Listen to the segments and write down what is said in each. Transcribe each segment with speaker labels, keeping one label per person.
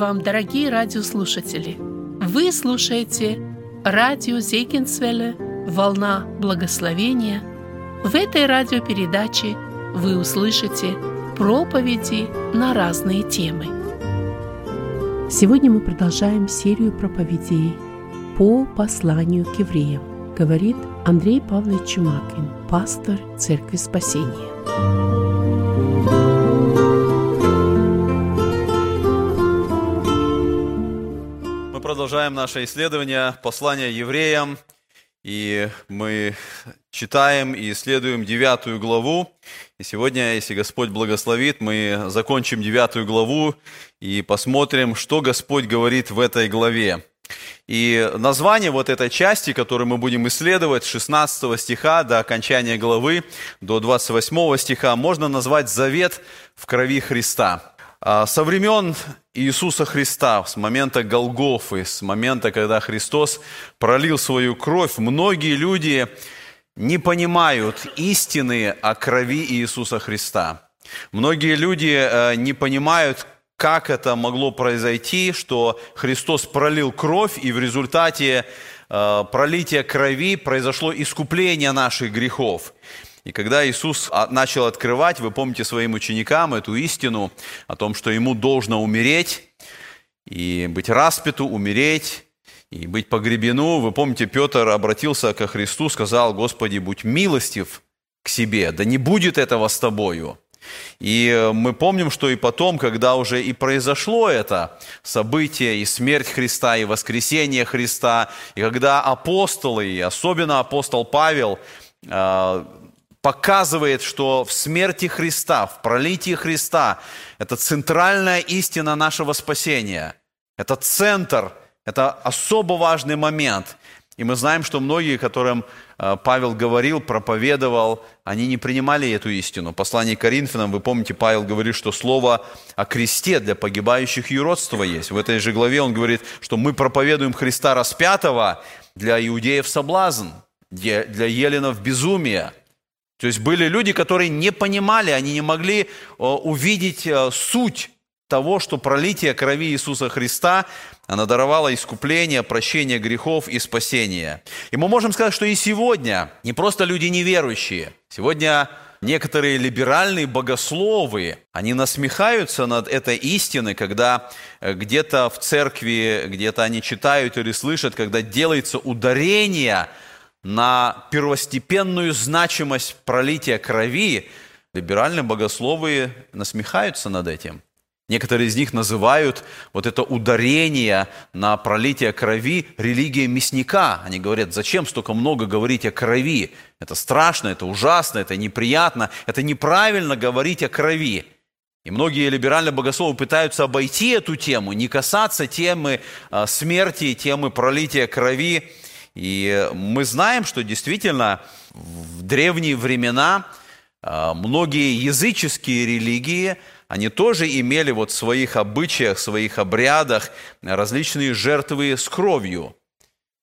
Speaker 1: Вам, дорогие радиослушатели! Вы слушаете радио Зейкинсвелле «Волна благословения». В этой радиопередаче вы услышите проповеди на разные темы. Сегодня мы продолжаем серию проповедей по посланию к евреям, говорит Андрей Павлович Чумакин, пастор Церкви Спасения.
Speaker 2: Продолжаем наше исследование послания евреям, и мы читаем и исследуем девятую главу. И сегодня, если Господь благословит, мы закончим девятую главу и посмотрим, что Господь говорит в этой главе. И название вот этой части, которую мы будем исследовать, 16 стиха до окончания главы, до 28 стиха, можно назвать «Завет в крови Христа». А, со времен Иисуса Христа, с момента Голгофы, с момента, когда Христос пролил свою кровь, многие люди не понимают истины о крови Иисуса Христа. Многие люди э, не понимают, как это могло произойти, что Христос пролил кровь, и в результате э, пролития крови произошло искупление наших грехов. И когда Иисус начал открывать, вы помните своим ученикам эту истину о том, что ему должно умереть и быть распяту, умереть и быть погребену, вы помните, Петр обратился ко Христу, сказал, Господи, будь милостив к себе, да не будет этого с тобою. И мы помним, что и потом, когда уже и произошло это событие, и смерть Христа, и воскресение Христа, и когда апостолы, и особенно апостол Павел, а, показывает, что в смерти Христа, в пролитии Христа, это центральная истина нашего спасения. Это центр, это особо важный момент. И мы знаем, что многие, которым э, Павел говорил, проповедовал, они не принимали эту истину. Послание к Коринфянам, вы помните, Павел говорит, что слово о кресте для погибающих юродство есть. В этой же главе он говорит, что мы проповедуем Христа распятого для иудеев соблазн, для еленов безумие – то есть были люди, которые не понимали, они не могли э, увидеть э, суть того, что пролитие крови Иисуса Христа, она даровала искупление, прощение грехов и спасение. И мы можем сказать, что и сегодня не просто люди неверующие. Сегодня некоторые либеральные богословы, они насмехаются над этой истиной, когда э, где-то в церкви, где-то они читают или слышат, когда делается ударение – на первостепенную значимость пролития крови, либеральные богословы насмехаются над этим. Некоторые из них называют вот это ударение на пролитие крови религией мясника. Они говорят, зачем столько много говорить о крови? Это страшно, это ужасно, это неприятно, это неправильно говорить о крови. И многие либеральные богословы пытаются обойти эту тему, не касаться темы а, смерти, темы пролития крови. И мы знаем, что действительно в древние времена а, многие языческие религии, они тоже имели вот в своих обычаях, в своих обрядах различные жертвы с кровью.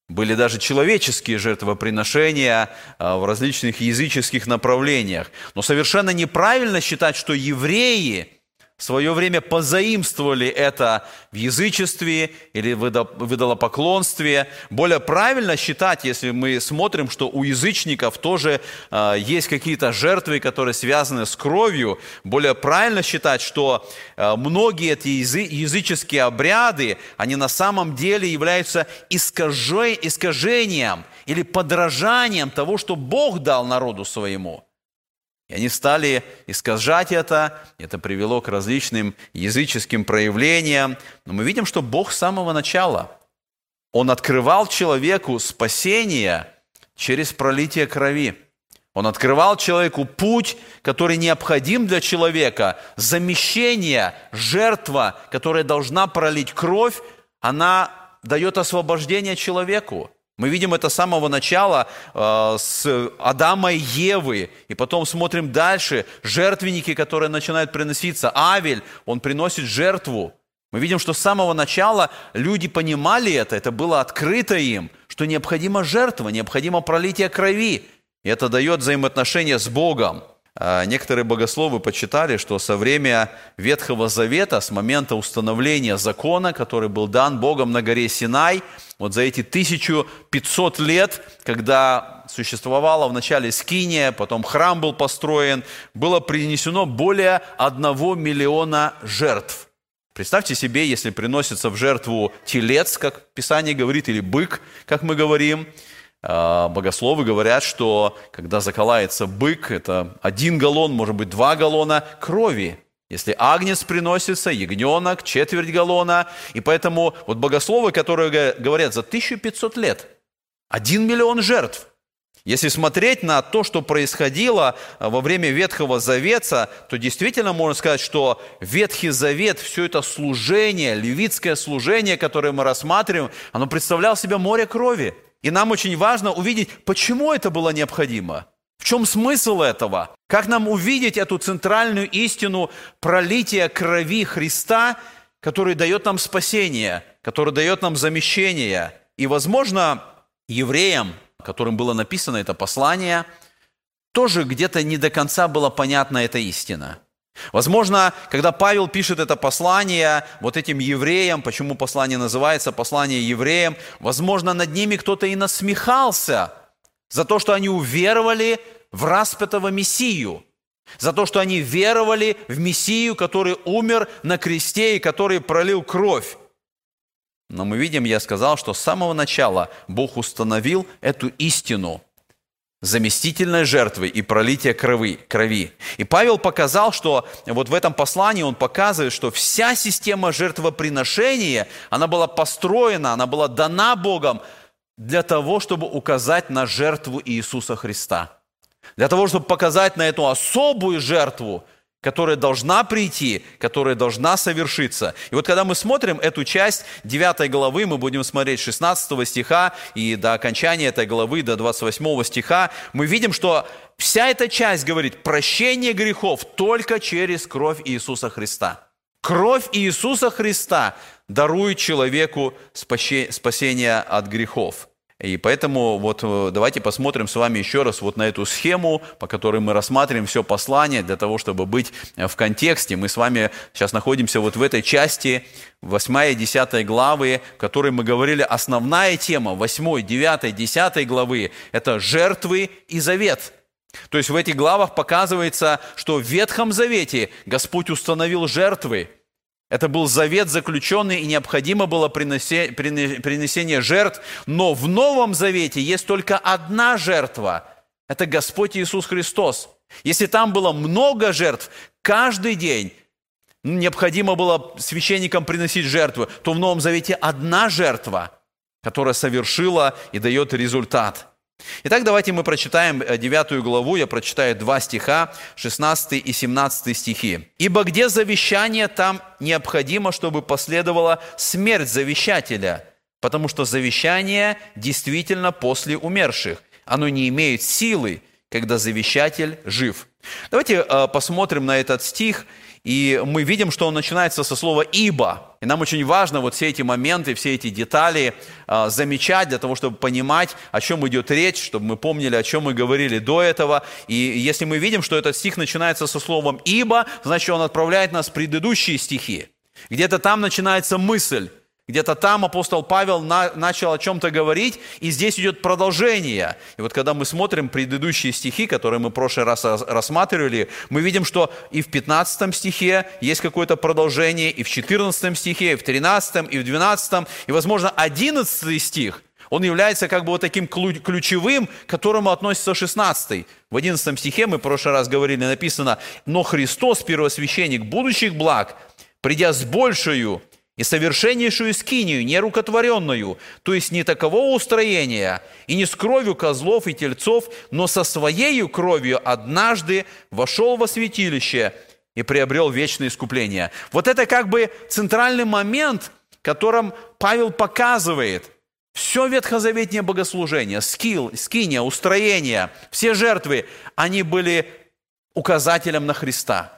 Speaker 2: Были даже человеческие жертвоприношения а, в различных языческих направлениях. Но совершенно неправильно считать, что евреи – в свое время позаимствовали это в язычестве или в идолопоклонстве. Более правильно считать, если мы смотрим, что у язычников тоже э, есть какие-то жертвы, которые связаны с кровью, более правильно считать, что э, многие эти языческие обряды, они на самом деле являются искажением или подражанием того, что Бог дал народу своему – и они стали искажать это, это привело к различным языческим проявлениям. Но мы видим, что Бог с самого начала, Он открывал человеку спасение через пролитие крови. Он открывал человеку путь, который необходим для человека. Замещение, жертва, которая должна пролить кровь, она дает освобождение человеку. Мы видим это с самого начала э, с Адама и Евы, и потом смотрим дальше, жертвенники, которые начинают приноситься. Авель, он приносит жертву. Мы видим, что с самого начала люди понимали это, это было открыто им, что необходима жертва, необходимо пролитие крови. И это дает взаимоотношения с Богом. А, некоторые богословы почитали, что со времени Ветхого Завета, с момента установления закона, который был дан Богом на горе Синай, вот за эти 1500 лет, когда существовала вначале Скиния, потом храм был построен, было принесено более одного миллиона жертв. Представьте себе, если приносится в жертву телец, как Писание говорит, или бык, как мы говорим – богословы говорят, что когда заколается бык, это один галлон, может быть, два галлона крови. Если агнец приносится, ягненок, четверть галлона. И поэтому вот богословы, которые говорят за 1500 лет, один миллион жертв. Если смотреть на то, что происходило а, во время Ветхого Завета, то действительно можно сказать, что Ветхий Завет, все это служение, левитское служение, которое мы рассматриваем, оно представляло себе море крови. И нам очень важно увидеть, почему это было необходимо. В чем смысл этого? Как нам увидеть эту центральную истину пролития крови Христа, который дает нам спасение, который дает нам замещение. И, возможно, евреям, которым было написано это послание, тоже где-то не до конца была понятна эта истина – Возможно, когда Павел пишет это послание вот этим евреям, почему послание называется послание евреям, возможно, над ними кто-то и насмехался за то, что они уверовали в распятого Мессию, за то, что они веровали в Мессию, который умер на кресте и который пролил кровь. Но мы видим, я сказал, что с самого начала Бог установил эту истину – заместительной жертвы и пролития крови, крови. И Павел показал, что вот в этом послании он показывает, что вся система жертвоприношения, она была построена, она была дана Богом для того, чтобы указать на жертву Иисуса Христа. Для того, чтобы показать на эту особую жертву – которая должна прийти, которая должна совершиться. И вот когда мы смотрим эту часть 9 главы, мы будем смотреть 16 стиха и до окончания этой главы, до 28 стиха, мы видим, что вся эта часть говорит прощение грехов только через кровь Иисуса Христа. Кровь Иисуса Христа дарует человеку спасение от грехов. И поэтому вот э, давайте посмотрим с вами еще раз вот на эту схему, по которой мы рассматриваем все послание, для того, чтобы быть э, в контексте. Мы с вами сейчас находимся вот в этой части, 8 и 10 главы, в которой мы говорили, основная тема 8, 9, 10 главы – это жертвы и завет. То есть в этих главах показывается, что в Ветхом Завете Господь установил жертвы, это был завет заключенный, и необходимо было принесение жертв. Но в Новом Завете есть только одна жертва. Это Господь Иисус Христос. Если там было много жертв, каждый день необходимо было священникам приносить жертву, то в Новом Завете одна жертва, которая совершила и дает результат – Итак, давайте мы прочитаем 9 э, главу, я прочитаю два стиха, 16 и 17 стихи. «Ибо где завещание, там необходимо, чтобы последовала смерть завещателя, потому что завещание действительно после умерших. Оно не имеет силы, когда завещатель жив». Давайте э, посмотрим на этот стих – и мы видим, что он начинается со слова «ибо». И нам очень важно вот все эти моменты, все эти детали э, замечать для того, чтобы понимать, о чем идет речь, чтобы мы помнили, о чем мы говорили до этого. И если мы видим, что этот стих начинается со словом «ибо», значит, он отправляет нас в предыдущие стихи. Где-то там начинается мысль, где-то там апостол Павел на, начал о чем-то говорить, и здесь идет продолжение. И вот когда мы смотрим предыдущие стихи, которые мы в прошлый раз рассматривали, мы видим, что и в 15 стихе есть какое-то продолжение, и в 14 стихе, и в 13, и в 12, и, возможно, 11 стих, он является как бы вот таким ключевым, к которому относится 16. В 11 стихе мы в прошлый раз говорили, написано, «Но Христос, первосвященник будущих благ, придя с большую и совершеннейшую скинию, нерукотворенную, то есть не такового устроения, и не с кровью козлов и тельцов, но со своей кровью однажды вошел во святилище и приобрел вечное искупление. Вот это как бы центральный момент, которым Павел показывает – все ветхозаветнее богослужение, скилл, скиния, устроение, все жертвы, они были указателем на Христа –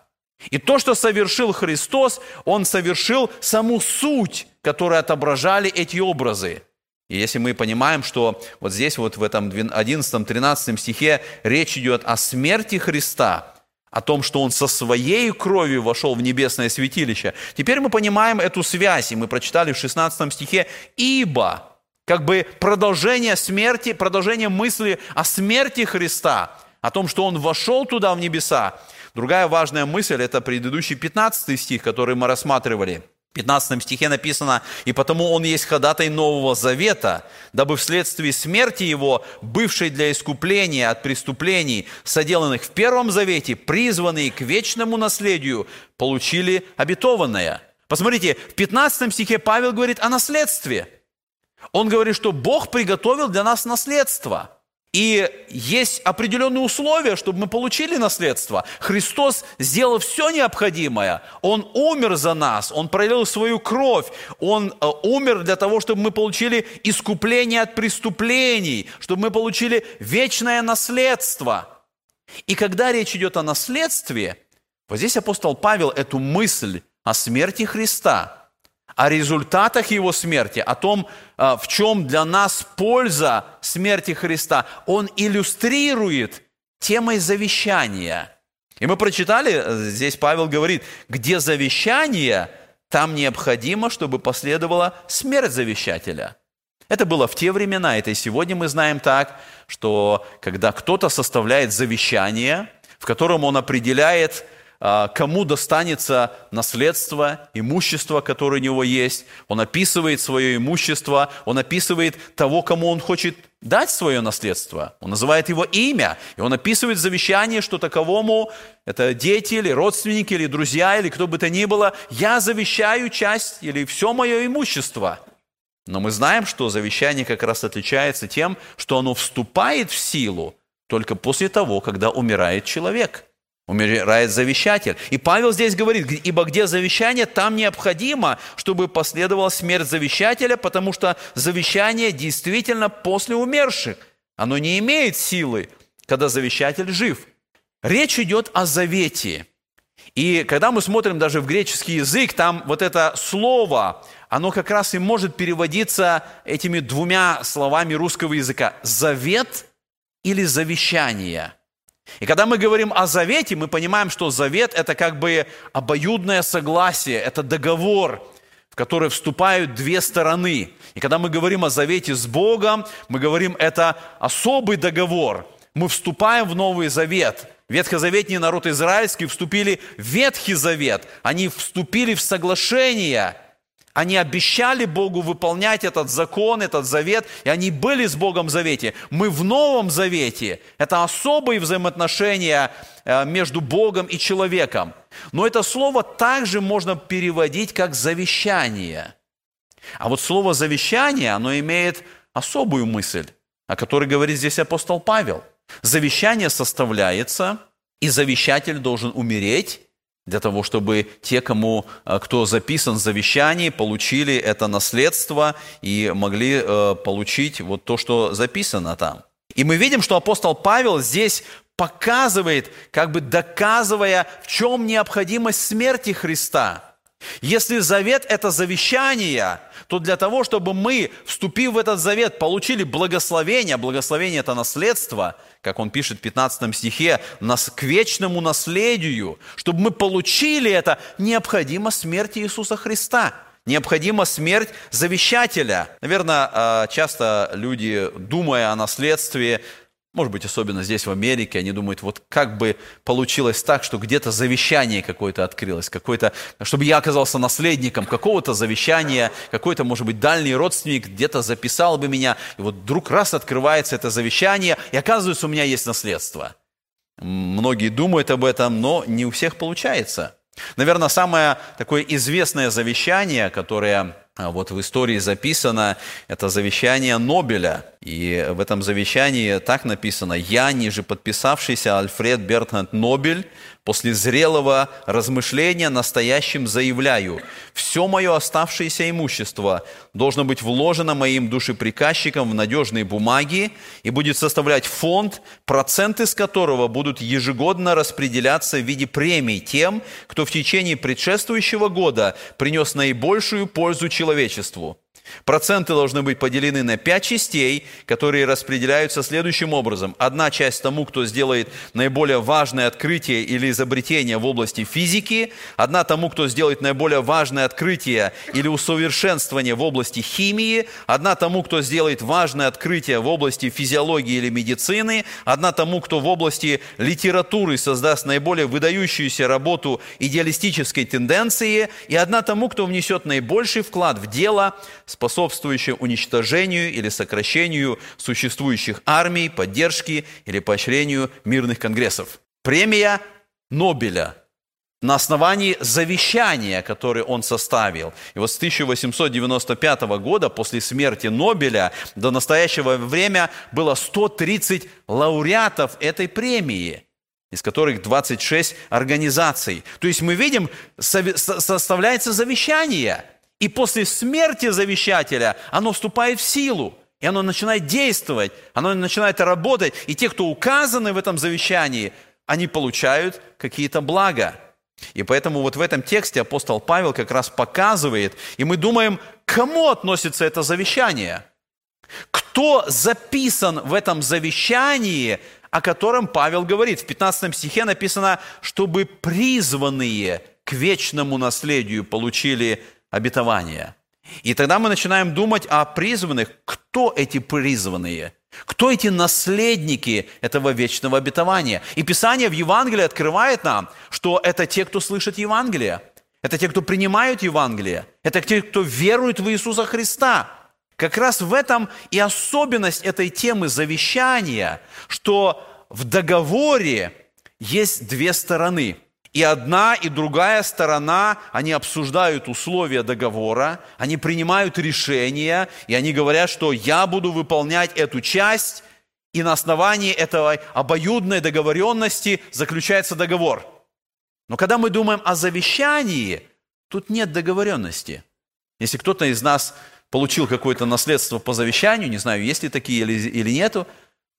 Speaker 2: и то, что совершил Христос, Он совершил саму суть, которую отображали эти образы. И если мы понимаем, что вот здесь вот в этом 11-13 стихе речь идет о смерти Христа, о том, что он со своей кровью вошел в небесное святилище. Теперь мы понимаем эту связь, и мы прочитали в 16 стихе «Ибо» как бы продолжение смерти, продолжение мысли о смерти Христа, о том, что Он вошел туда в небеса. Другая важная мысль – это предыдущий 15 стих, который мы рассматривали – 15 стихе написано, «И потому он есть ходатай Нового Завета, дабы вследствие смерти его, бывшей для искупления от преступлений, соделанных в Первом Завете, призванные к вечному наследию, получили обетованное». Посмотрите, в 15 стихе Павел говорит о наследстве. Он говорит, что Бог приготовил для нас наследство – и есть определенные условия, чтобы мы получили наследство. Христос сделал все необходимое. Он умер за нас, Он пролил свою кровь, Он э, умер для того, чтобы мы получили искупление от преступлений, чтобы мы получили вечное наследство. И когда речь идет о наследстве, вот здесь апостол Павел эту мысль о смерти Христа – о результатах Его смерти, о том, а, в чем для нас польза смерти Христа, он иллюстрирует темой завещания. И мы прочитали, э, здесь Павел говорит, где завещание, там необходимо, чтобы последовала смерть завещателя. Это было в те времена, это и сегодня мы знаем так, что когда кто-то составляет завещание, в котором он определяет кому достанется наследство, имущество, которое у него есть. Он описывает свое имущество, он описывает того, кому он хочет дать свое наследство. Он называет его имя, и он описывает завещание, что таковому, это дети или родственники, или друзья, или кто бы то ни было, я завещаю часть или все мое имущество. Но мы знаем, что завещание как раз отличается тем, что оно вступает в силу только после того, когда умирает человек – умирает завещатель. И Павел здесь говорит, ибо где завещание, там необходимо, чтобы последовала смерть завещателя, потому что завещание действительно после умерших. Оно не имеет силы, когда завещатель жив. Речь идет о завете. И когда мы смотрим даже в греческий язык, там вот это слово, оно как раз и может переводиться этими двумя словами русского языка. Завет или завещание – и когда мы говорим о завете, мы понимаем, что завет – это как бы обоюдное согласие, это договор, в который вступают две стороны. И когда мы говорим о завете с Богом, мы говорим, это особый договор. Мы вступаем в Новый Завет. Ветхозаветний народ израильский вступили в Ветхий Завет. Они вступили в соглашение – они обещали Богу выполнять этот закон, этот завет, и они были с Богом в завете. Мы в Новом Завете. Это особые взаимоотношения э, между Богом и человеком. Но это слово также можно переводить как завещание. А вот слово завещание, оно имеет особую мысль, о которой говорит здесь апостол Павел. Завещание составляется, и завещатель должен умереть, для того, чтобы те, кому, э, кто записан в завещании, получили это наследство и могли э, получить вот то, что записано там. И мы видим, что апостол Павел здесь показывает, как бы доказывая, в чем необходимость смерти Христа. Если завет – это завещание, то для того, чтобы мы, вступив в этот завет, получили благословение, благословение – это наследство – как он пишет в 15 стихе, нас к вечному наследию, чтобы мы получили это, необходима смерть Иисуса Христа. Необходима смерть завещателя. Наверное, а, часто люди, думая о наследстве, может быть, особенно здесь, в Америке, они думают, вот как бы получилось так, что где-то завещание какое-то открылось, какое-то, чтобы я оказался наследником какого-то завещания, какой-то, может быть, дальний родственник где-то записал бы меня, и вот вдруг раз открывается это завещание, и оказывается, у меня есть наследство. Многие думают об этом, но не у всех получается. Наверное, самое такое известное завещание, которое вот в истории записано, это завещание Нобеля. И в этом завещании так написано, «Я, ниже подписавшийся Альфред Бертханд Нобель, после зрелого размышления настоящим заявляю, все мое оставшееся имущество должно быть вложено моим душеприказчиком в надежные бумаги и будет составлять фонд, проценты с которого будут ежегодно распределяться в виде премий тем, кто в течение предшествующего года принес наибольшую пользу человечеству. Проценты должны быть поделены на пять частей, которые распределяются следующим образом. Одна часть тому, кто сделает наиболее важное открытие или изобретение в области физики, одна тому, кто сделает наиболее важное открытие или усовершенствование в области химии, одна тому, кто сделает важное открытие в области физиологии или медицины, одна тому, кто в области литературы создаст наиболее выдающуюся работу идеалистической тенденции, и одна тому, кто внесет наибольший вклад в дело, способствующее уничтожению или сокращению существующих армий, поддержки или поощрению мирных конгрессов. Премия Нобеля на основании завещания, которое он составил. И вот с 1895 года, после смерти Нобеля, до настоящего времени было 130 лауреатов этой премии, из которых 26 организаций. То есть мы видим, составляется завещание – и после смерти завещателя оно вступает в силу. И оно начинает действовать, оно начинает работать. И те, кто указаны в этом завещании, они получают какие-то блага. И поэтому вот в этом тексте апостол Павел как раз показывает, и мы думаем, кому относится это завещание? Кто записан в этом завещании, о котором Павел говорит? В 15 стихе написано, чтобы призванные к вечному наследию получили обетования. И тогда мы начинаем думать о призванных. Кто эти призванные? Кто эти наследники этого вечного обетования? И Писание в Евангелии открывает нам, что это те, кто слышит Евангелие. Это те, кто принимают Евангелие. Это те, кто верует в Иисуса Христа. Как раз в этом и особенность этой темы завещания, что в договоре есть две стороны – и одна, и другая сторона, они обсуждают условия договора, они принимают решения, и они говорят, что я буду выполнять эту часть, и на основании этой обоюдной договоренности заключается договор. Но когда мы думаем о завещании, тут нет договоренности. Если кто-то из нас получил какое-то наследство по завещанию, не знаю, есть ли такие или, или нету,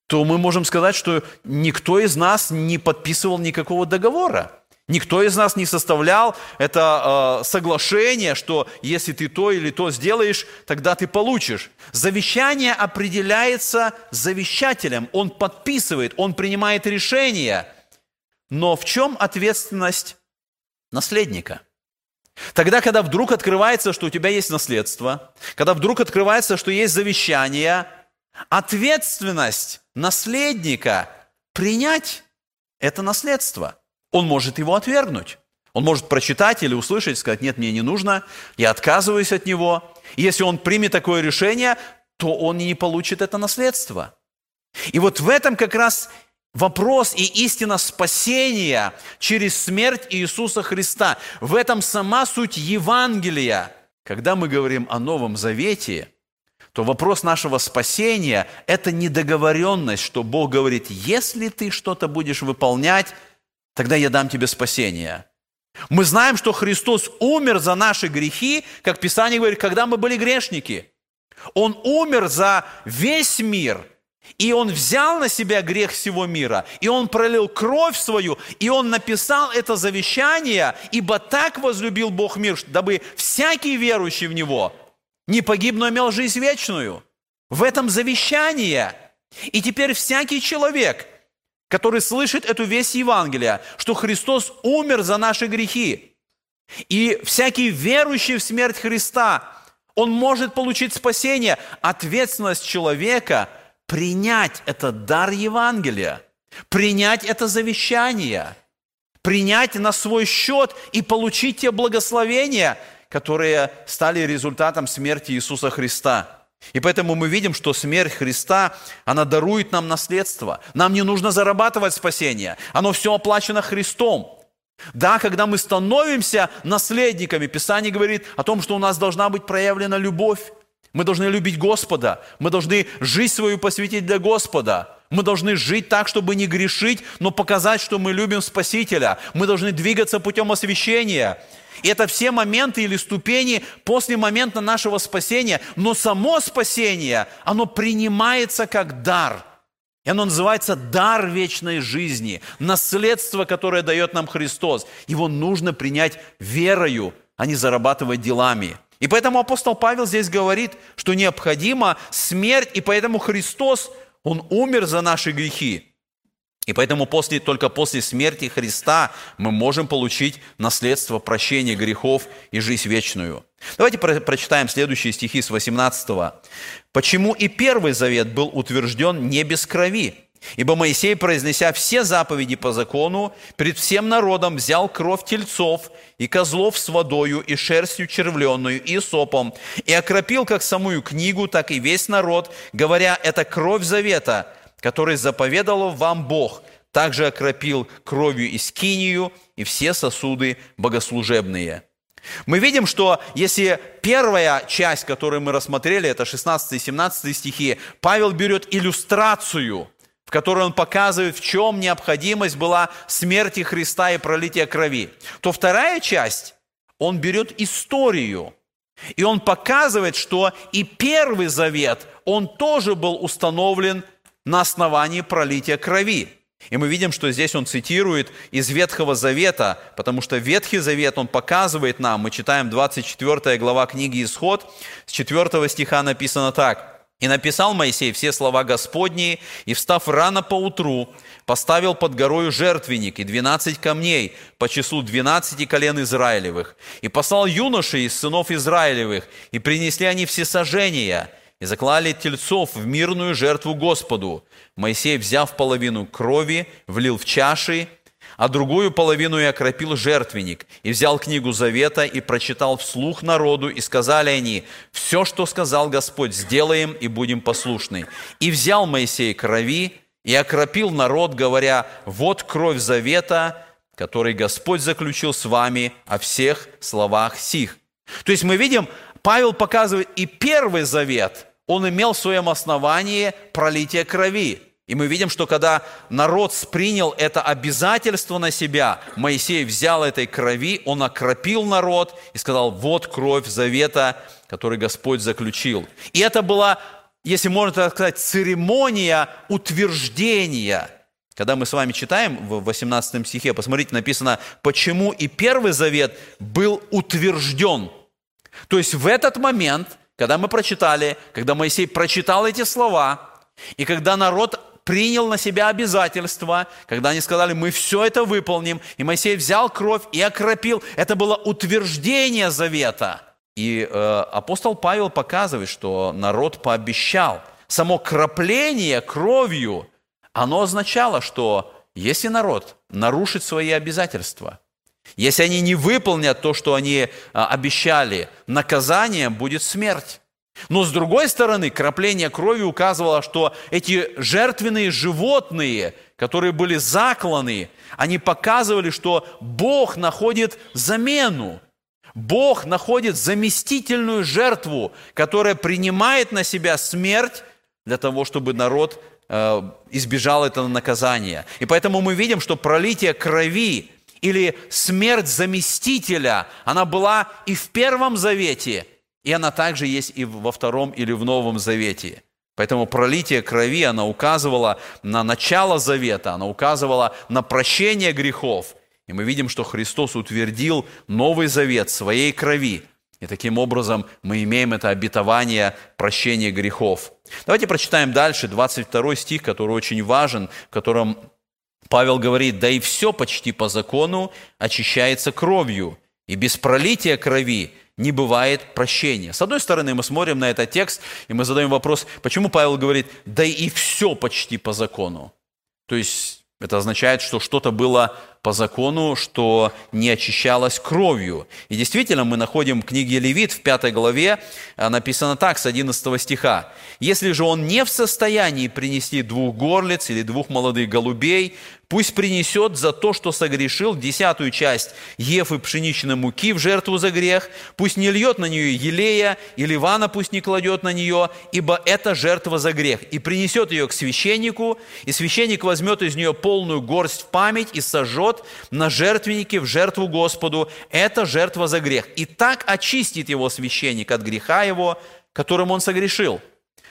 Speaker 2: то мы можем сказать, что никто из нас не подписывал никакого договора. Никто из нас не составлял это э, соглашение, что если ты то или то сделаешь, тогда ты получишь. Завещание определяется завещателем, он подписывает, он принимает решение. Но в чем ответственность наследника? Тогда, когда вдруг открывается, что у тебя есть наследство, когда вдруг открывается, что есть завещание, ответственность наследника принять это наследство – он может его отвергнуть. Он может прочитать или услышать, сказать, нет, мне не нужно, я отказываюсь от него. И если он примет такое решение, то он не получит это наследство. И вот в этом как раз вопрос и истина спасения через смерть Иисуса Христа. В этом сама суть Евангелия. Когда мы говорим о Новом Завете, то вопрос нашего спасения – это недоговоренность, что Бог говорит, если ты что-то будешь выполнять, тогда я дам тебе спасение. Мы знаем, что Христос умер за наши грехи, как Писание говорит, когда мы были грешники. Он умер за весь мир, и Он взял на себя грех всего мира, и Он пролил кровь свою, и Он написал это завещание, ибо так возлюбил Бог мир, дабы всякий верующий в Него не погиб, но имел жизнь вечную. В этом завещание. И теперь всякий человек – который слышит эту весть Евангелия, что Христос умер за наши грехи. И всякий верующий в смерть Христа, он может получить спасение. Ответственность человека – принять этот дар Евангелия, принять это завещание, принять на свой счет и получить те благословения, которые стали результатом смерти Иисуса Христа – и поэтому мы видим, что смерть Христа, она дарует нам наследство. Нам не нужно зарабатывать спасение. Оно все оплачено Христом. Да, когда мы становимся наследниками, Писание говорит о том, что у нас должна быть проявлена любовь. Мы должны любить Господа. Мы должны жизнь свою посвятить для Господа. Мы должны жить так, чтобы не грешить, но показать, что мы любим Спасителя. Мы должны двигаться путем освящения. И это все моменты или ступени после момента нашего спасения. Но само спасение, оно принимается как дар. И оно называется дар вечной жизни, наследство, которое дает нам Христос. Его нужно принять верою, а не зарабатывать делами. И поэтому апостол Павел здесь говорит, что необходима смерть, и поэтому Христос, Он умер за наши грехи. И поэтому после, только после смерти Христа мы можем получить наследство прощения грехов и жизнь вечную. Давайте про прочитаем следующие стихи с 18. «Почему и Первый Завет был утвержден не без крови? Ибо Моисей, произнеся все заповеди по закону, перед всем народом взял кровь тельцов и козлов с водою и шерстью червленную и сопом, и окропил как самую книгу, так и весь народ, говоря, это кровь завета, который заповедал вам Бог, также окропил кровью и скинию и все сосуды богослужебные». Мы видим, что если первая часть, которую мы рассмотрели, это 16 и 17 стихи, Павел берет иллюстрацию – в которой он показывает, в чем необходимость была смерти Христа и пролития крови, то вторая часть, он берет историю, и он показывает, что и Первый Завет, он тоже был установлен на основании пролития крови. И мы видим, что здесь он цитирует из Ветхого Завета, потому что Ветхий Завет, он показывает нам, мы читаем 24 глава книги Исход, с 4 стиха написано так – и написал Моисей все слова Господние, и, встав рано по утру, поставил под горою жертвенник и двенадцать камней по числу двенадцати колен Израилевых, и послал юношей из сынов Израилевых, и принесли они все сожжения, и заклали тельцов в мирную жертву Господу. Моисей, взяв половину крови, влил в чаши, а другую половину и окропил жертвенник, и взял книгу Завета и прочитал вслух народу, и сказали они, «Все, что сказал Господь, сделаем и будем послушны». И взял Моисей крови и окропил народ, говоря, «Вот кровь Завета, который Господь заключил с вами о всех словах сих». То есть мы видим, Павел показывает и Первый Завет, он имел в своем основании пролитие крови – и мы видим, что когда народ принял это обязательство на себя, Моисей взял этой крови, он окропил народ и сказал, вот кровь завета, который Господь заключил. И это была, если можно так сказать, церемония утверждения. Когда мы с вами читаем в 18 стихе, посмотрите, написано, почему и Первый Завет был утвержден. То есть в этот момент, когда мы прочитали, когда Моисей прочитал эти слова, и когда народ принял на себя обязательства, когда они сказали, мы все это выполним, и Моисей взял кровь и окропил. Это было утверждение завета. И э, апостол Павел показывает, что народ пообещал. Само кропление кровью, оно означало, что если народ нарушит свои обязательства, если они не выполнят то, что они а, обещали, наказанием будет смерть. Но с другой стороны, кропление крови указывало, что эти жертвенные животные, которые были закланы, они показывали, что Бог находит замену. Бог находит заместительную жертву, которая принимает на себя смерть для того, чтобы народ э, избежал этого наказания. И поэтому мы видим, что пролитие крови или смерть заместителя, она была и в Первом Завете – и она также есть и во Втором или в Новом Завете. Поэтому пролитие крови, она указывала на начало завета, она указывала на прощение грехов. И мы видим, что Христос утвердил Новый Завет своей крови. И таким образом мы имеем это обетование прощения грехов. Давайте прочитаем дальше 22 стих, который очень важен, в котором Павел говорит, «Да и все почти по закону очищается кровью, и без пролития крови не бывает прощения. С одной стороны, мы смотрим на этот текст, и мы задаем вопрос, почему Павел говорит, да и все почти по закону. То есть это означает, что что-то было по закону, что не очищалось кровью. И действительно, мы находим в книге Левит в пятой главе, а, написано так, с 11 стиха. «Если же он не в состоянии принести двух горлиц или двух молодых голубей, Пусть принесет за то, что согрешил, десятую часть и пшеничной муки в жертву за грех. Пусть не льет на нее елея, и ливана пусть не кладет на нее, ибо это жертва за грех. И принесет ее к священнику, и священник возьмет из нее полную горсть в память и сожжет на жертвеннике в жертву Господу. Это жертва за грех. И так очистит его священник от греха его, которым он согрешил.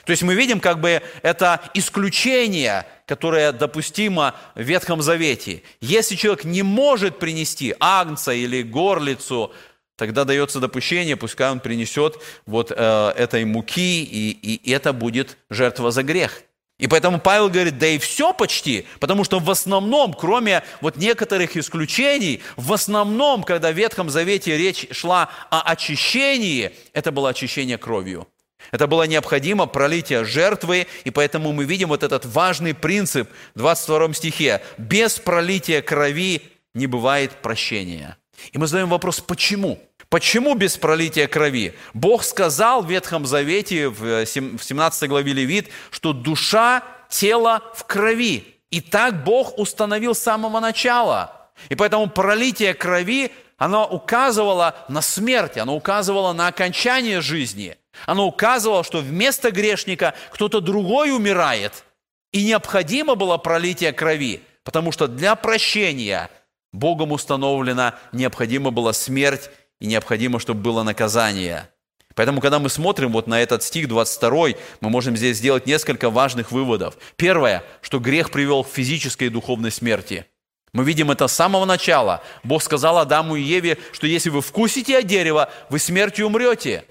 Speaker 2: То есть мы видим как бы это исключение, которое допустимо в Ветхом Завете. Если человек не может принести агнца или горлицу, тогда дается допущение, пускай он принесет вот э, этой муки, и, и это будет жертва за грех. И поэтому Павел говорит, да и все почти, потому что в основном, кроме вот некоторых исключений, в основном, когда в Ветхом Завете речь шла о очищении, это было очищение кровью. Это было необходимо пролитие жертвы, и поэтому мы видим вот этот важный принцип в 22 стихе. Без пролития крови не бывает прощения. И мы задаем вопрос, почему? Почему без пролития крови? Бог сказал в Ветхом Завете, в 17 главе Левит, что душа, тело в крови. И так Бог установил с самого начала. И поэтому пролитие крови, оно указывало на смерть, оно указывало на окончание жизни. Оно указывало, что вместо грешника кто-то другой умирает. И необходимо было пролитие крови, потому что для прощения Богом установлена необходима была смерть и необходимо, чтобы было наказание. Поэтому, когда мы смотрим вот на этот стих 22, мы можем здесь сделать несколько важных выводов. Первое, что грех привел к физической и духовной смерти. Мы видим это с самого начала. Бог сказал Адаму и Еве, что если вы вкусите от дерева, вы смертью умрете.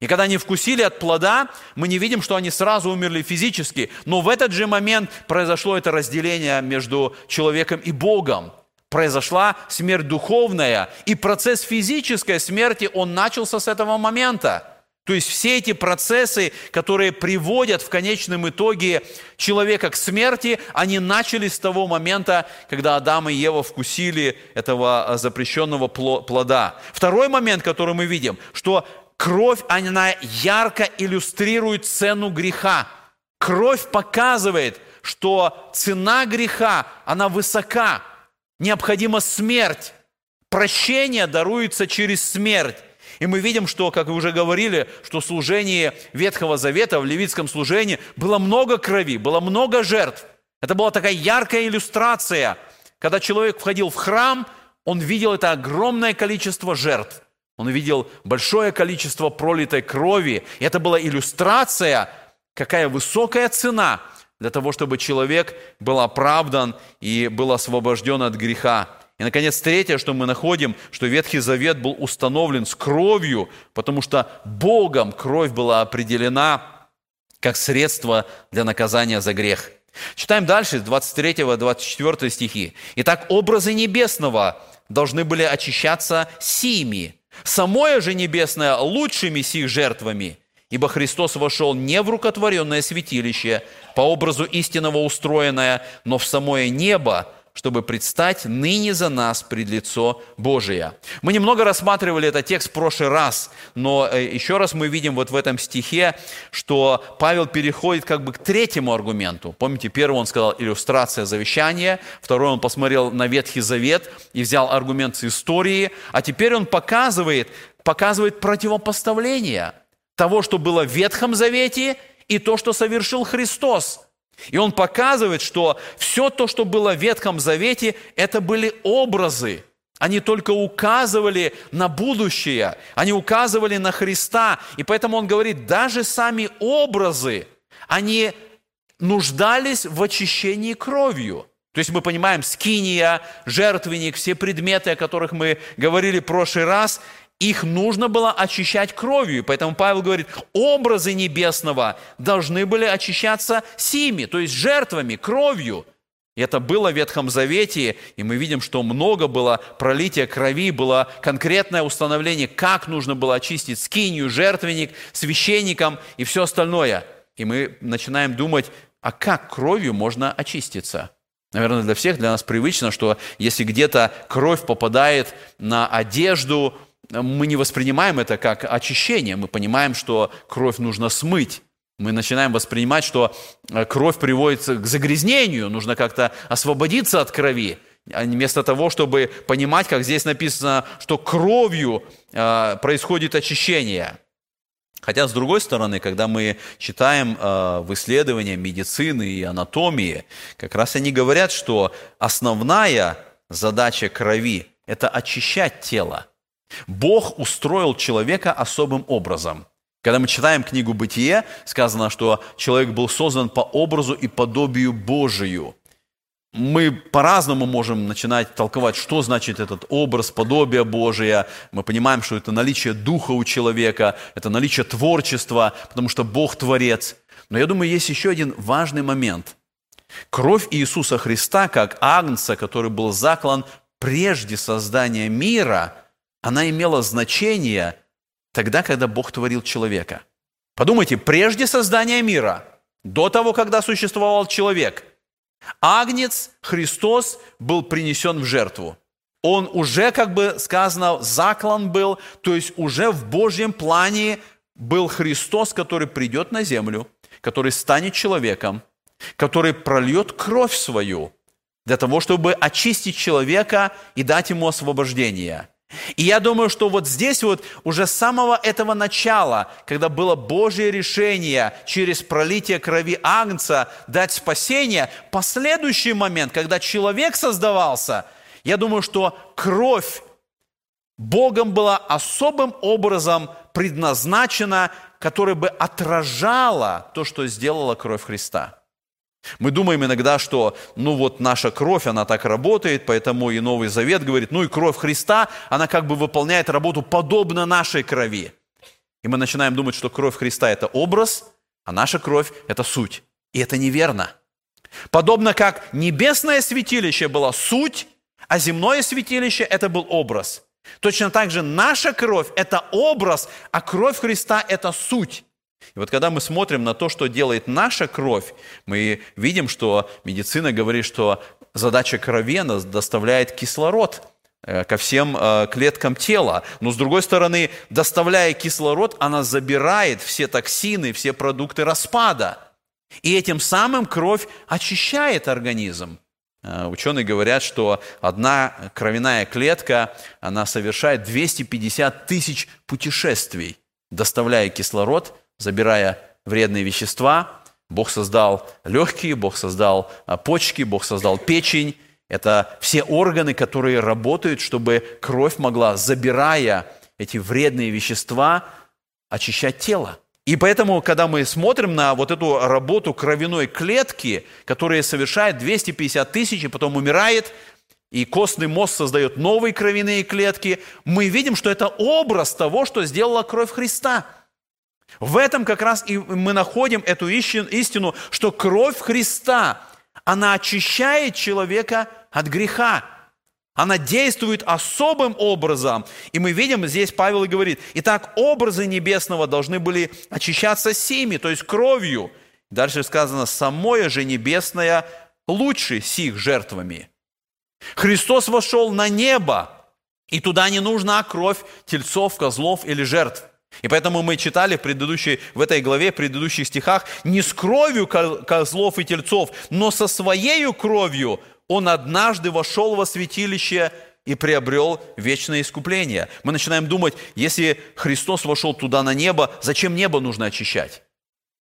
Speaker 2: И когда они вкусили от плода, мы не видим, что они сразу умерли физически. Но в этот же момент произошло это разделение между человеком и Богом произошла смерть духовная, и процесс физической смерти, он начался с этого момента. То есть все эти процессы, которые приводят в конечном итоге человека к смерти, они начались с того момента, когда Адам и Ева вкусили этого а, запрещенного плода. Второй момент, который мы видим, что кровь, она ярко иллюстрирует цену греха. Кровь показывает, что цена греха, она высока – Необходима смерть. Прощение даруется через смерть. И мы видим, что, как вы уже говорили, что в служении Ветхого Завета, в левитском служении было много крови, было много жертв. Это была такая яркая иллюстрация. Когда человек входил в храм, он видел это огромное количество жертв. Он видел большое количество пролитой крови. И это была иллюстрация, какая высокая цена – для того, чтобы человек был оправдан и был освобожден от греха. И, наконец, третье, что мы находим, что Ветхий Завет был установлен с кровью, потому что Богом кровь была определена как средство для наказания за грех. Читаем дальше, 23-24 стихи. «Итак, образы небесного должны были очищаться сими, самое же небесное лучшими сих жертвами, ибо Христос вошел не в рукотворенное святилище, по образу истинного устроенное, но в самое небо, чтобы предстать ныне за нас пред лицо Божие. Мы немного рассматривали этот текст в прошлый раз, но э, еще раз мы видим вот в этом стихе, что Павел переходит как бы к третьему аргументу. Помните, первый он сказал иллюстрация завещания, второй он посмотрел на Ветхий Завет и взял аргумент с истории, а теперь он показывает, показывает противопоставление того, что было в Ветхом Завете – и то, что совершил Христос. И он показывает, что все то, что было в Ветхом Завете, это были образы. Они только указывали на будущее, они указывали на Христа. И поэтому он говорит, даже сами образы, они нуждались в очищении кровью. То есть мы понимаем, скиния, жертвенник, все предметы, о которых мы говорили в прошлый раз, их нужно было очищать кровью. Поэтому Павел говорит, образы небесного должны были очищаться сими, то есть жертвами, кровью. И это было в Ветхом Завете, и мы видим, что много было пролития крови, было конкретное установление, как нужно было очистить скинию, жертвенник, священникам и все остальное. И мы начинаем думать, а как кровью можно очиститься? Наверное, для всех, для нас привычно, что если где-то кровь попадает на одежду, мы не воспринимаем это как очищение, мы понимаем, что кровь нужно смыть. Мы начинаем воспринимать, что э, кровь приводит к загрязнению, нужно как-то освободиться от крови. А вместо того, чтобы понимать, как здесь написано, что кровью э, происходит очищение. Хотя, с другой стороны, когда мы читаем э, в исследованиях медицины и анатомии, как раз они говорят, что основная задача крови – это очищать тело. Бог устроил человека особым образом. Когда мы читаем книгу «Бытие», сказано, что человек был создан по образу и подобию Божию. мы по-разному можем начинать толковать, что значит этот образ, подобие Божие. Мы понимаем, что это наличие духа у человека, это наличие творчества, потому что Бог творец. Но я думаю, есть еще один важный момент. Кровь Иисуса Христа, как агнца, который был заклан прежде создания мира, она имела значение тогда, когда Бог творил человека. Подумайте, прежде создания мира, до того, когда существовал человек – Агнец Христос был принесен в жертву. Он уже, как бы сказано, заклан был, то есть уже в Божьем плане был Христос, который придет на землю, который станет человеком, который прольет кровь свою для того, чтобы очистить человека и дать ему освобождение – и я думаю, что вот здесь вот уже с самого этого начала, когда было Божье решение через пролитие крови Агнца дать спасение, последующий момент, когда человек создавался, я думаю, что кровь Богом была особым образом предназначена, которая бы отражала то, что сделала кровь Христа. Мы думаем иногда, что, ну вот наша кровь, она так работает, поэтому и Новый Завет говорит, ну и кровь Христа, она как бы выполняет работу подобно нашей крови. И мы начинаем думать, что кровь Христа – это образ, а наша кровь – это суть. И это неверно. Подобно как небесное святилище было суть, а земное святилище – это был образ. Точно так же наша кровь – это образ, а кровь Христа – это суть. И вот когда мы смотрим на то, что делает наша кровь, мы видим, что медицина говорит, что задача крови доставляет кислород э, ко всем э, клеткам тела. Но с другой стороны, доставляя кислород, она забирает все токсины, все продукты распада. И этим самым кровь очищает организм. Э, ученые говорят, что одна кровяная клетка, она совершает 250 тысяч путешествий, доставляя кислород забирая вредные вещества. Бог создал легкие, Бог создал а, почки, Бог создал печень. Это все органы, которые работают, чтобы кровь могла, забирая эти вредные вещества, очищать тело. И поэтому, когда мы смотрим на вот эту работу кровяной клетки, которая совершает 250 тысяч и потом умирает, и костный мозг создает новые кровяные клетки, мы видим, что это образ того, что сделала кровь Христа – в этом как раз и мы находим эту истину, что кровь Христа, она очищает человека от греха. Она действует особым образом. И мы видим, здесь Павел и говорит, итак, образы небесного должны были очищаться сими, то есть кровью. Дальше сказано, самое же небесное лучше сих жертвами. Христос вошел на небо, и туда не нужна кровь тельцов, козлов или жертв – и поэтому мы читали в, предыдущей, в этой главе, в предыдущих стихах, не с кровью козлов и тельцов, но со своей кровью он однажды вошел во святилище и приобрел вечное искупление. Мы начинаем думать, если Христос вошел туда на небо, зачем небо нужно очищать?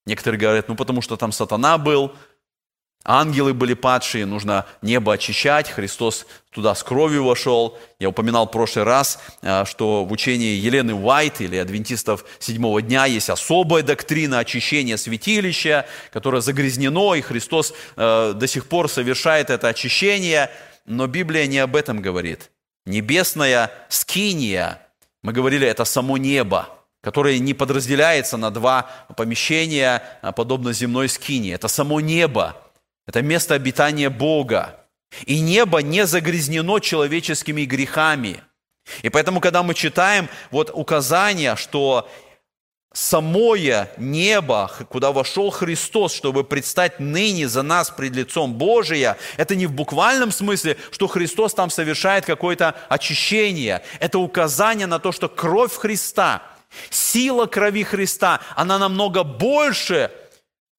Speaker 2: Некоторые говорят, ну потому что там сатана был, Ангелы были падшие, нужно небо очищать, Христос туда с кровью вошел. Я упоминал в прошлый раз, э, что в учении Елены Уайт или адвентистов седьмого дня есть особая доктрина очищения святилища, которое загрязнено, и Христос э, до сих пор совершает это очищение. Но Библия не об этом говорит. Небесная скиния, мы говорили, это само небо, которое не подразделяется на два помещения, а подобно земной скинии. Это само небо, это место обитания Бога. И небо не загрязнено человеческими грехами. И поэтому, когда мы читаем вот указание, что самое небо, куда вошел Христос, чтобы предстать ныне за нас пред лицом Божия, это не в буквальном смысле, что Христос там совершает какое-то очищение. Это указание на то, что кровь Христа, сила крови Христа, она намного больше –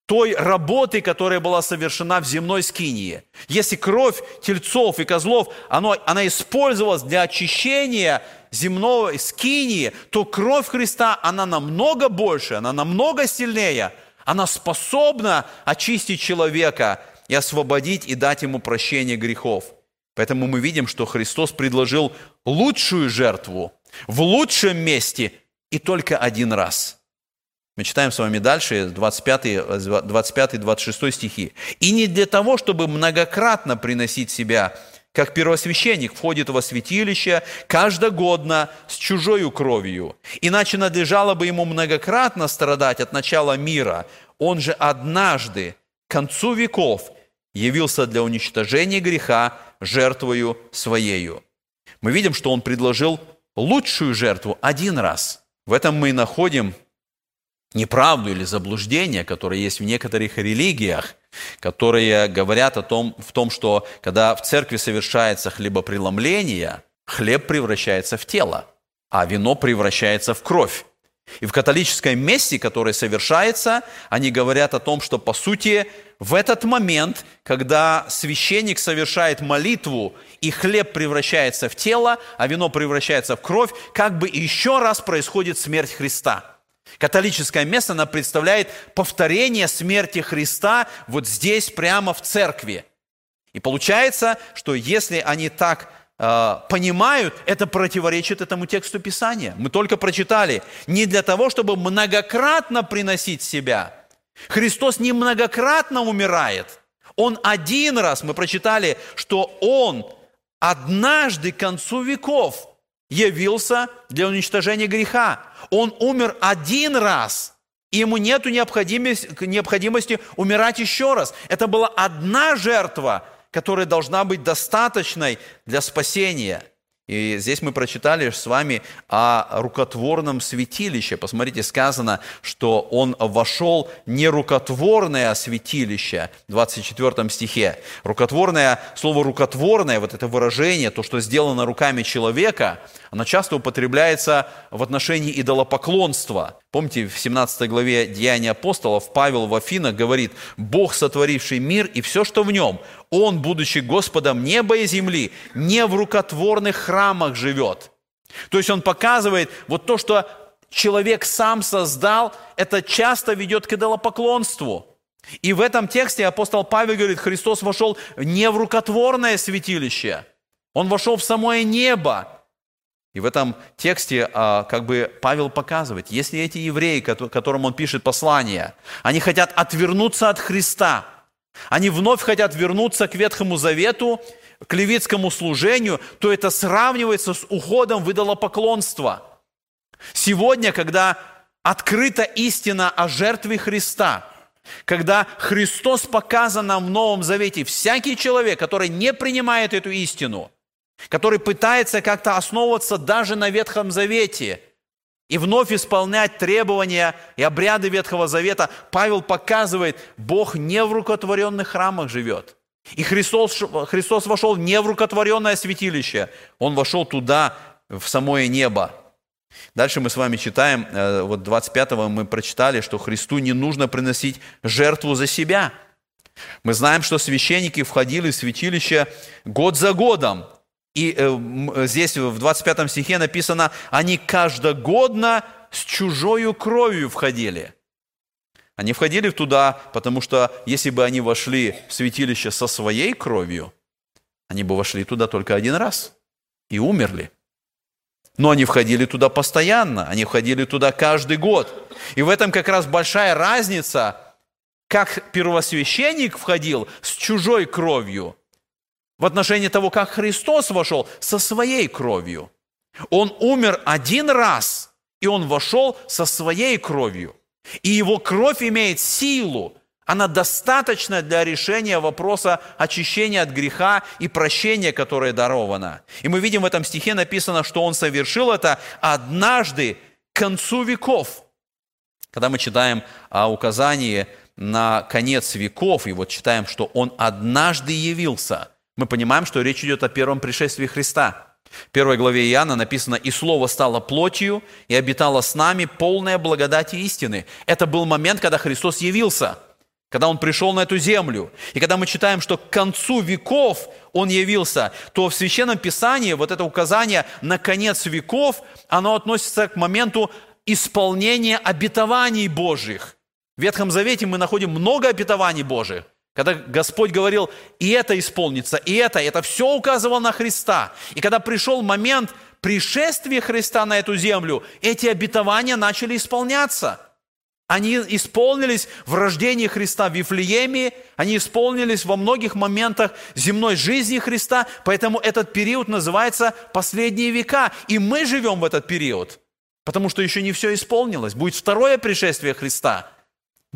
Speaker 2: той работы, которая была совершена в земной скинии. Если кровь тельцов и козлов, оно, она использовалась для очищения земного скинии, то кровь Христа, она намного больше, она намного сильнее. Она способна очистить человека и освободить и дать ему прощение грехов. Поэтому мы видим, что Христос предложил лучшую жертву в лучшем месте и только один раз – Мы читаем с вами дальше 25-26 стихи. «И не для того, чтобы многократно приносить себя, как первосвященник входит во святилище каждогодно с чужою кровью, иначе надлежало бы ему многократно страдать от начала мира. Он же однажды, к концу веков, явился для уничтожения греха жертвою своею». Мы видим, что он предложил лучшую жертву один раз. В этом мы находим неправду или заблуждение, которое есть в некоторых религиях, которые говорят о том, в том, что когда в церкви совершается хлебопреломление, хлеб превращается в тело, а вино превращается в кровь. И в католической мессе, которая совершается, они говорят о том, что по сути в этот момент, когда священник совершает молитву, и хлеб превращается в тело, а вино превращается в кровь, как бы еще раз происходит смерть Христа – Католическое место, она представляет повторение смерти Христа вот здесь, прямо в церкви. И получается, что если они так э, понимают, это противоречит этому тексту Писания. Мы только прочитали, не для того, чтобы многократно приносить себя. Христос не многократно умирает. Он один раз, мы прочитали, что Он однажды к концу веков явился для уничтожения греха. Он умер один раз, и ему нет необходимости, необходимости умирать еще раз. Это была одна жертва, которая должна быть достаточной для спасения – и здесь мы прочитали с вами о рукотворном святилище. Посмотрите, сказано, что он вошел не рукотворное святилище, в 24 стихе. Рукотворное, слово рукотворное, вот это выражение, то, что сделано руками человека, оно часто употребляется в отношении идолопоклонства. Помните, в 17 главе Деяния апостолов Павел в Афинах говорит, «Бог, сотворивший мир и все, что в нем, Он, будучи Господом неба и земли, не в рукотворных храмах живет». То есть он показывает вот то, что человек сам создал, это часто ведет к идолопоклонству. И в этом тексте апостол Павел говорит, Христос вошел не в рукотворное святилище, Он вошел в самое небо, и в этом тексте а, как бы Павел показывает, если эти евреи, которым он пишет послание, они хотят отвернуться от Христа, они вновь хотят вернуться к Ветхому Завету, к левитскому служению, то это сравнивается с уходом в идолопоклонство. Сегодня, когда открыта истина о жертве Христа, когда Христос показан нам в Новом Завете, всякий человек, который не принимает эту истину – который пытается как-то основываться даже на Ветхом Завете и вновь исполнять требования и обряды Ветхого Завета, Павел показывает, Бог не в рукотворенных храмах живет. И Христос, Христос вошел не в рукотворенное святилище, Он вошел туда, в самое небо. Дальше мы с вами читаем, э, вот 25-го мы прочитали, что Христу не нужно приносить жертву за себя. Мы знаем, что священники входили в святилище год за годом, и э, здесь в 25 стихе написано, они каждогодно с чужою кровью входили. Они входили туда, потому что если бы они вошли в святилище со своей кровью, они бы вошли туда только один раз и умерли. Но они входили туда постоянно, они входили туда каждый год. И в этом как раз большая разница, как первосвященник входил с чужой кровью – в отношении того, как Христос вошел со своей кровью. Он умер один раз, и он вошел со своей кровью. И его кровь имеет силу, она достаточна для решения вопроса очищения от греха и прощения, которое даровано. И мы видим в этом стихе написано, что он совершил это однажды к концу веков. Когда мы читаем о указании на конец веков, и вот читаем, что он однажды явился – мы понимаем, что речь идет о первом пришествии Христа. В первой главе Иоанна написано «И Слово стало плотью, и обитало с нами полная благодати истины». Это был момент, когда Христос явился, когда Он пришел на эту землю. И когда мы читаем, что к концу веков Он явился, то в Священном Писании вот это указание на конец веков, оно относится к моменту исполнения обетований Божьих. В Ветхом Завете мы находим много обетований Божьих. Когда Господь говорил, и это исполнится, и это, это все указывало на Христа. И когда пришел момент пришествия Христа на эту землю, эти обетования начали исполняться. Они исполнились в рождении Христа в Вифлееме, они исполнились во многих моментах земной жизни Христа, поэтому этот период называется «последние века». И мы живем в этот период, потому что еще не все исполнилось. Будет второе пришествие Христа,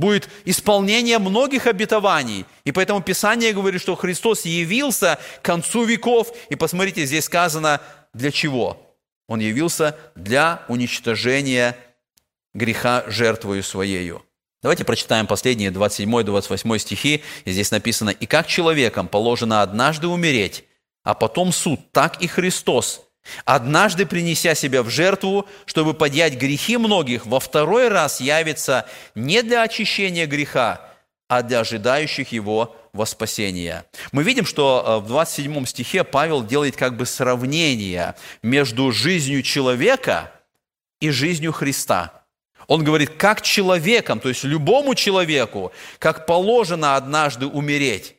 Speaker 2: будет исполнение многих обетований. И поэтому Писание говорит, что Христос явился к концу веков. И посмотрите, здесь сказано для чего? Он явился для уничтожения греха жертвою своею. Давайте прочитаем последние 27-28 стихи. И здесь написано, «И как человеком положено однажды умереть, а потом суд, так и Христос, однажды принеся себя в жертву, чтобы поднять грехи многих, во второй раз явится не для очищения греха, а для ожидающих его во спасение. Мы видим, что э, в 27 стихе Павел делает как бы сравнение между жизнью человека и жизнью Христа – он говорит, как человеком, то есть любому человеку, как положено однажды умереть.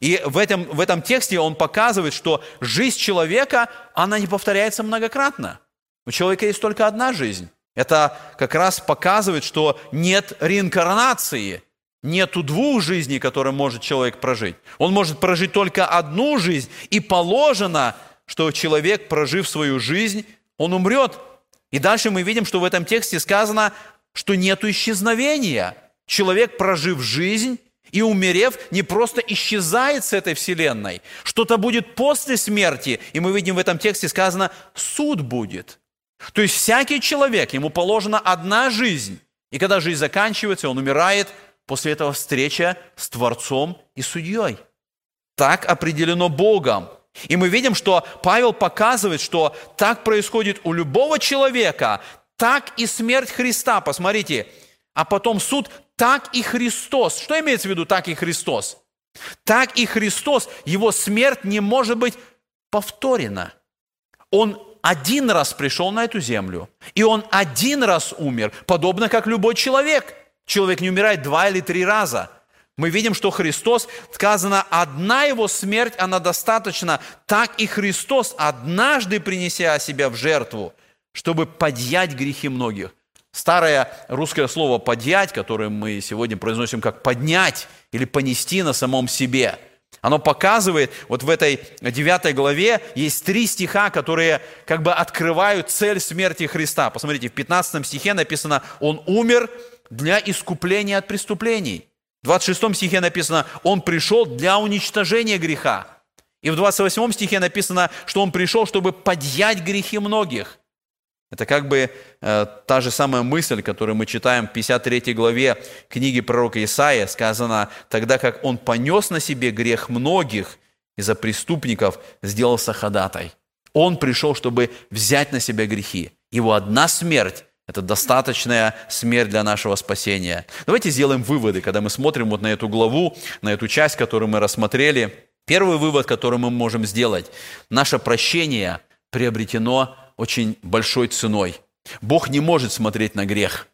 Speaker 2: И в этом, в этом тексте он показывает, что жизнь человека, она не повторяется многократно. У человека есть только одна жизнь. Это как раз показывает, что нет реинкарнации, нету двух жизней, которые может человек прожить. Он может прожить только одну жизнь, и положено, что человек, прожив свою жизнь, он умрет. И дальше мы видим, что в этом тексте сказано, что нет исчезновения. Человек, прожив жизнь и умерев, не просто исчезает с этой вселенной. Что-то будет после смерти. И мы видим в этом тексте сказано, суд будет. То есть всякий человек, ему положена одна жизнь. И когда жизнь заканчивается, он умирает, после этого встреча с Творцом и Судьей. Так определено Богом. И мы видим, что Павел показывает, что так происходит у любого человека, так и смерть Христа. Посмотрите, а потом суд, так и Христос. Что имеется в виду так и Христос? Так и Христос, его смерть не может быть повторена. Он один раз пришел на эту землю, и он один раз умер, подобно как любой человек. Человек не умирает два или три раза. Мы видим, что Христос, сказано, одна его смерть, она достаточна. Так и Христос, однажды принеся себя в жертву, чтобы подъять грехи многих. Старое русское слово «подъять», которое мы сегодня произносим как «поднять» или «понести на самом себе», оно показывает, вот в этой девятой главе есть три стиха, которые как бы открывают цель смерти Христа. Посмотрите, в 15 стихе написано «Он умер для искупления от преступлений». В 26 стихе написано «Он пришел для уничтожения греха». И в 28 стихе написано, что Он пришел, чтобы подъять грехи многих – это как бы э, та же самая мысль, которую мы читаем в 53 главе книги пророка Исаия, сказано, тогда как он понес на себе грех многих из-за преступников, сделался ходатай. Он пришел, чтобы взять на себя грехи. Его одна смерть – это достаточная смерть для нашего спасения. Давайте сделаем выводы, когда мы смотрим вот на эту главу, на эту часть, которую мы рассмотрели. Первый вывод, который мы можем сделать – наше прощение приобретено очень большой ценой. Бог не может смотреть на грех.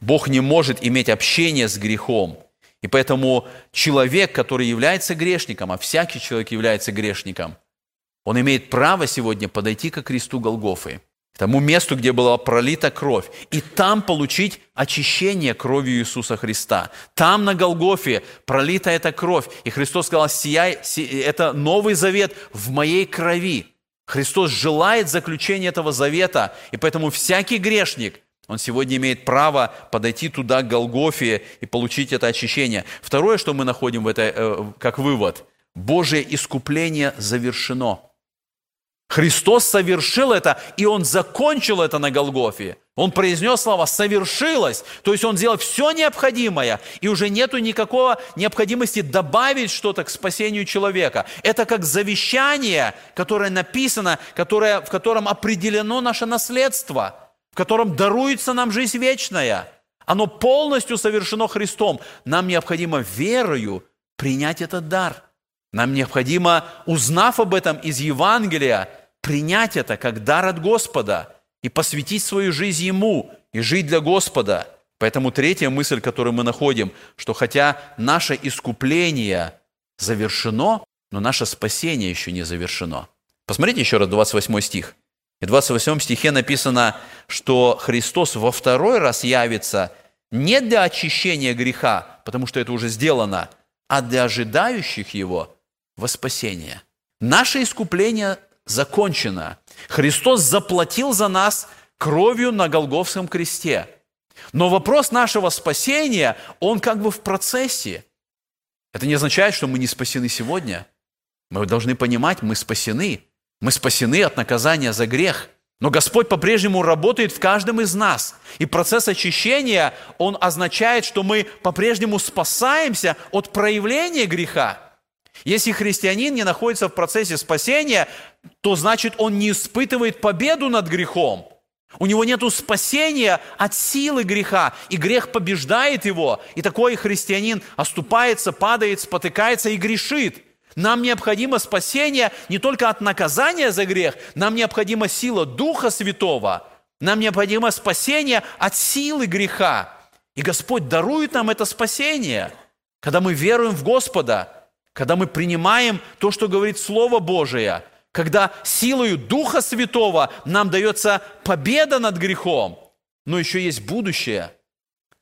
Speaker 2: Бог не может иметь общение с грехом. И поэтому человек, который является грешником, а всякий человек является грешником, он имеет право сегодня подойти к кресту Голгофы, к тому месту, где была пролита кровь, и там получить очищение кровью Иисуса Христа. Там на Голгофе пролита эта кровь. И Христос сказал, сияй, это новый завет в моей крови. Христос желает заключения этого завета, и поэтому всякий грешник, он сегодня имеет право подойти туда, к Голгофе, и получить это очищение. Второе, что мы находим в это, э, как вывод, Божье искупление завершено – Христос совершил это, и Он закончил это на Голгофе. Он произнес слова «совершилось», то есть Он сделал все необходимое, и уже нету никакого необходимости добавить что-то к спасению человека. Это как завещание, которое написано, которое, в котором определено наше наследство, в котором даруется нам жизнь вечная. Оно полностью совершено Христом. Нам необходимо верою принять этот дар. Нам необходимо, узнав об этом из Евангелия, принять это как дар от Господа и посвятить свою жизнь Ему и жить для Господа. Поэтому третья мысль, которую мы находим, что хотя наше искупление завершено, но наше спасение еще не завершено. Посмотрите еще раз 28 стих. И в 28 стихе написано, что Христос во второй раз явится не для очищения греха, потому что это уже сделано, а для ожидающих его во спасение. Наше искупление закончено. Христос заплатил за нас кровью на Голговском кресте. Но вопрос нашего спасения, он как бы в процессе. Это не означает, что мы не спасены сегодня. Мы должны понимать, мы спасены. Мы спасены от наказания за грех. Но Господь по-прежнему работает в каждом из нас. И процесс очищения, он означает, что мы по-прежнему спасаемся от проявления греха. Если христианин не находится в процессе спасения, то значит он не испытывает победу над грехом. У него нет спасения от силы греха, и грех побеждает его. И такой христианин оступается, падает, спотыкается и грешит. Нам необходимо спасение не только от наказания за грех, нам необходима сила Духа Святого, нам необходимо спасение от силы греха. И Господь дарует нам это спасение, когда мы веруем в Господа, когда мы принимаем то, что говорит Слово Божие – когда силою Духа Святого нам дается победа над грехом, но еще есть будущее.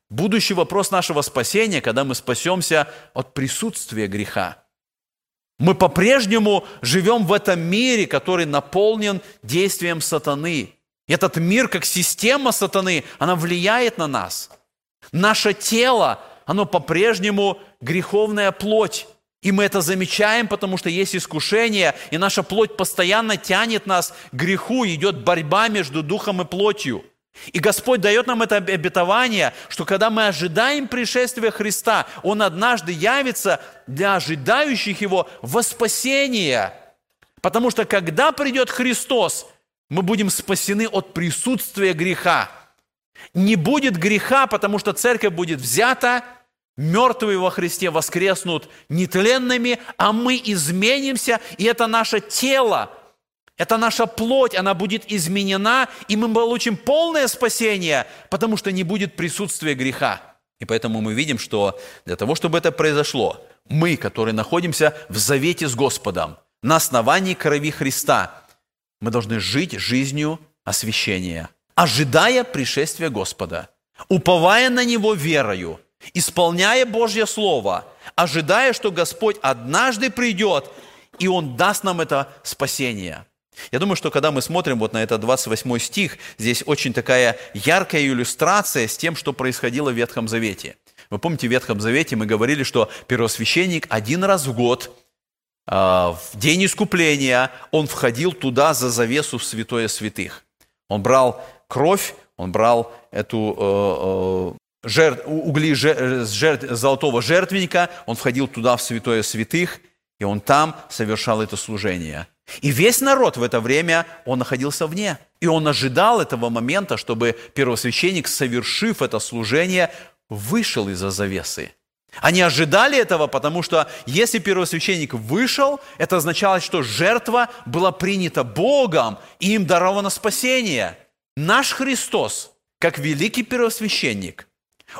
Speaker 2: Будущий вопрос нашего спасения, когда мы спасемся от присутствия греха. Мы по-прежнему живем в этом мире, который наполнен действием сатаны. Этот мир, как система сатаны, она влияет на нас. Наше тело, оно по-прежнему греховная плоть. И мы это замечаем, потому что есть искушение, и наша плоть постоянно тянет нас к греху, идет борьба между духом и плотью. И Господь дает нам это обетование, что когда мы ожидаем пришествия Христа, Он однажды явится для ожидающих Его во спасение. Потому что когда придет Христос, мы будем спасены от присутствия греха. Не будет греха, потому что церковь будет взята – мертвые во Христе воскреснут нетленными, а мы изменимся, и это наше тело, это наша плоть, она будет изменена, и мы получим полное спасение, потому что не будет присутствия греха. И поэтому мы видим, что для того, чтобы это произошло, мы, которые находимся в завете с Господом, на основании крови Христа, мы должны жить жизнью освящения, ожидая пришествия Господа, уповая на Него верою – исполняя Божье Слово, ожидая, что Господь однажды придет, и Он даст нам это спасение. Я думаю, что когда мы смотрим вот на этот 28 стих, здесь очень такая яркая иллюстрация с тем, что происходило в Ветхом Завете. Вы помните, в Ветхом Завете мы говорили, что первосвященник один раз в год, а, в день искупления, он входил туда за завесу в святое святых. Он брал кровь, он брал эту э, э, жертв, угли жертв, золотого жертвенника, он входил туда, в святое святых, и он там совершал это служение. И весь народ в это время, он находился вне. И он ожидал этого момента, чтобы первосвященник, совершив это служение, вышел из-за завесы. Они ожидали этого, потому что если первосвященник вышел, это означало, что жертва была принята Богом, и им даровано спасение. Наш Христос, как великий первосвященник –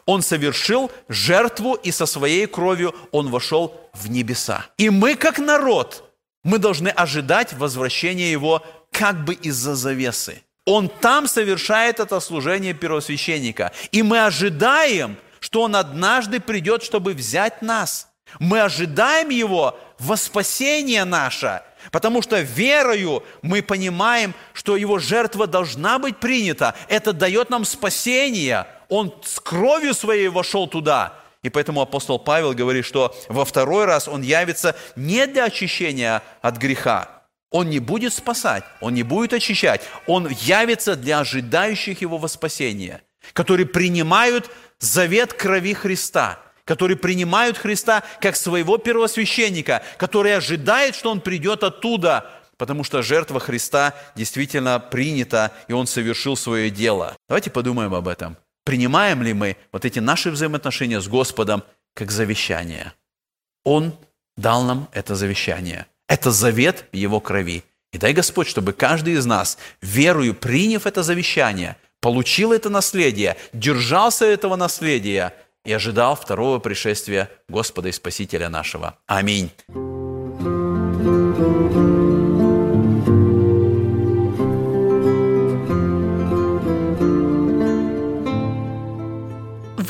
Speaker 2: он совершил жертву, и со своей кровью он вошел в небеса. И мы, как народ, мы должны ожидать возвращения его как бы из-за завесы. Он там совершает это служение первосвященника. И мы ожидаем, что он однажды придет, чтобы взять нас. Мы ожидаем его во спасение наше, потому что верою мы понимаем, что его жертва должна быть принята. Это дает нам спасение – он с кровью своей вошел туда. И поэтому апостол Павел говорит, что во второй раз он явится не для очищения от греха. Он не будет спасать, он не будет очищать. Он явится для ожидающих его во спасение, которые принимают завет крови Христа, которые принимают Христа как своего первосвященника, которые ожидают, что он придет оттуда, потому что жертва Христа действительно принята, и он совершил свое дело. Давайте подумаем об этом. Принимаем ли мы вот эти наши взаимоотношения с Господом как завещание? Он дал нам это завещание. Это завет в Его крови. И дай Господь, чтобы каждый из нас, верою приняв это завещание, получил это наследие, держался этого наследия и ожидал второго пришествия Господа и Спасителя нашего. Аминь.